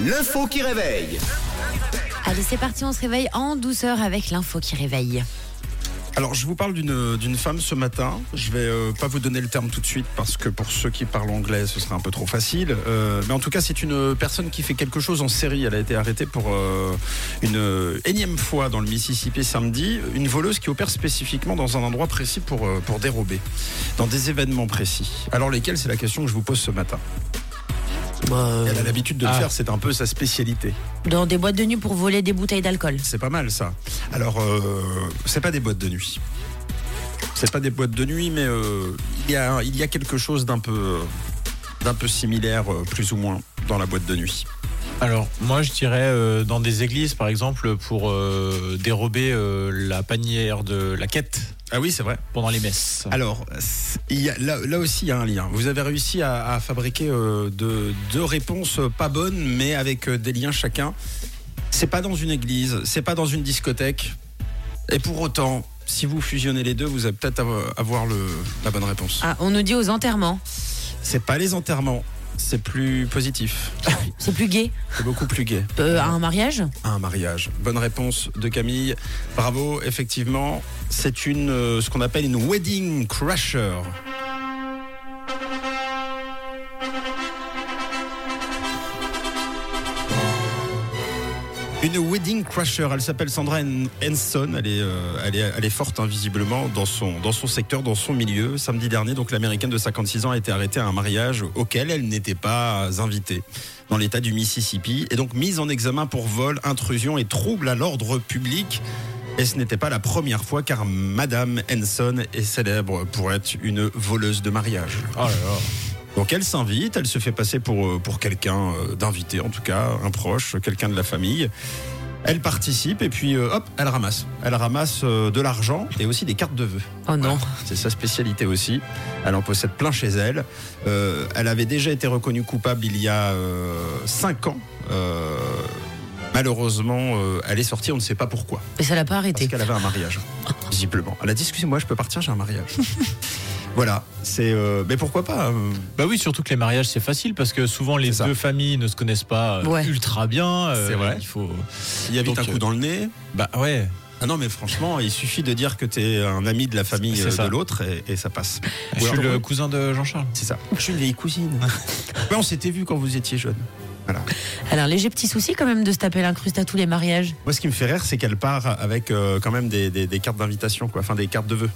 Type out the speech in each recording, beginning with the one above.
L'info qui réveille. Allez, c'est parti, on se réveille en douceur avec l'info qui réveille. Alors, je vous parle d'une femme ce matin. Je vais euh, pas vous donner le terme tout de suite parce que pour ceux qui parlent anglais, ce serait un peu trop facile. Euh, mais en tout cas, c'est une personne qui fait quelque chose en série. Elle a été arrêtée pour euh, une énième fois dans le Mississippi samedi. Une voleuse qui opère spécifiquement dans un endroit précis pour, euh, pour dérober, dans des événements précis. Alors, lesquels C'est la question que je vous pose ce matin. Elle a l'habitude de le Ah. faire, c'est un peu sa spécialité. Dans des boîtes de nuit pour voler des bouteilles d'alcool. C'est pas mal ça. Alors, euh, c'est pas des boîtes de nuit. C'est pas des boîtes de nuit, mais euh, il, y a, il y a quelque chose d'un peu, d'un peu similaire, euh, plus ou moins, dans la boîte de nuit. Alors, moi, je dirais euh, dans des églises, par exemple, pour euh, dérober euh, la panière de la quête Ah oui, c'est vrai. pendant les messes. Alors, c'est- il y a, là, là aussi, il y a un lien. Vous avez réussi à, à fabriquer euh, de- deux réponses pas bonnes, mais avec euh, des liens chacun. C'est pas dans une église, c'est pas dans une discothèque. Et pour autant, si vous fusionnez les deux, vous allez peut-être avoir- avoir le, la bonne réponse. Ah, on nous dit aux enterrements. C'est pas les enterrements, c'est plus positif. C'est plus gay. C'est beaucoup plus gai. Euh, à un mariage? Un mariage. Bonne réponse de Camille. Bravo, effectivement, c'est une euh, ce qu'on appelle une wedding crasher. Une wedding crasher, elle s'appelle Sandra Hen- Henson, elle est, euh, elle est, elle est forte hein, visiblement dans son, dans son secteur, dans son milieu. Samedi dernier, donc l'américaine de 56 ans a été arrêtée à un mariage auquel elle n'était pas invitée dans l'état du Mississippi et donc mise en examen pour vol, intrusion et trouble à l'ordre public. Et ce n'était pas la première fois car Madame Henson est célèbre pour être une voleuse de mariage. Oh là là. Donc elle s'invite, elle se fait passer pour, euh, pour quelqu'un euh, d'invité, en tout cas un proche, quelqu'un de la famille. Elle participe et puis euh, hop, elle ramasse. Elle ramasse euh, de l'argent et aussi des cartes de vœux. Oh non. C'est sa spécialité aussi. Elle en possède plein chez elle. Euh, elle avait déjà été reconnue coupable il y a euh, cinq ans. Malheureusement, elle est sortie, on ne sait pas pourquoi. Mais ça l'a pas Parce arrêté. qu'elle avait un mariage, visiblement. Elle a dit Excusez-moi, je peux partir, j'ai un mariage. voilà, c'est. euh, mais pourquoi pas euh, Bah oui, surtout que les mariages, c'est facile parce que souvent les deux familles ne se connaissent pas euh, Ouais. ultra bien. euh, C'est vrai. Il faut. Il y a vite Donc, un coup euh, dans le nez. Bah ouais. Ah non, mais franchement, il suffit de dire que tu es un ami de la famille euh, de l'autre et, et ça passe. Je suis le cousin de Jean-Charles. C'est ça. Je suis une vieille cousine. ouais, on s'était vu quand vous étiez jeune. Voilà. Alors, léger petit souci quand même de se taper l'incruste à tous les mariages. Moi, ce qui me fait rire, c'est qu'elle part avec euh, quand même des, des- des cartes d'invitation, quoi. Enfin, des cartes de vœux.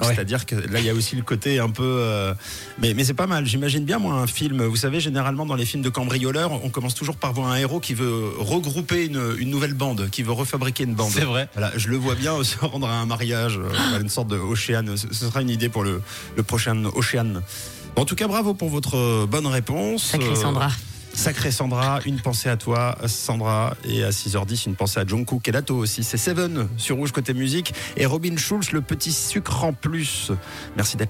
Ouais. C'est-à-dire que là, il y a aussi le côté un peu. euh, Mais, mais c'est pas mal. J'imagine bien, moi, un film. Vous savez, généralement, dans les films de cambrioleurs, on commence toujours par voir un héros qui veut regrouper une, une nouvelle bande, qui veut refabriquer une bande. C'est vrai. Voilà, je le vois bien se rendre à un mariage, euh, à une sorte de Océane. Ce sera une idée pour le, le prochain Océane. En tout cas, bravo pour votre euh, bonne réponse. Sacré Euh, Sandra. Sacré Sandra, une pensée à toi, Sandra. Et à 6h10, une pensée à Jungkook et Lato aussi. C'est Seven sur Rouge côté musique. Et Robin Schulz, le petit sucre en plus. Merci d'être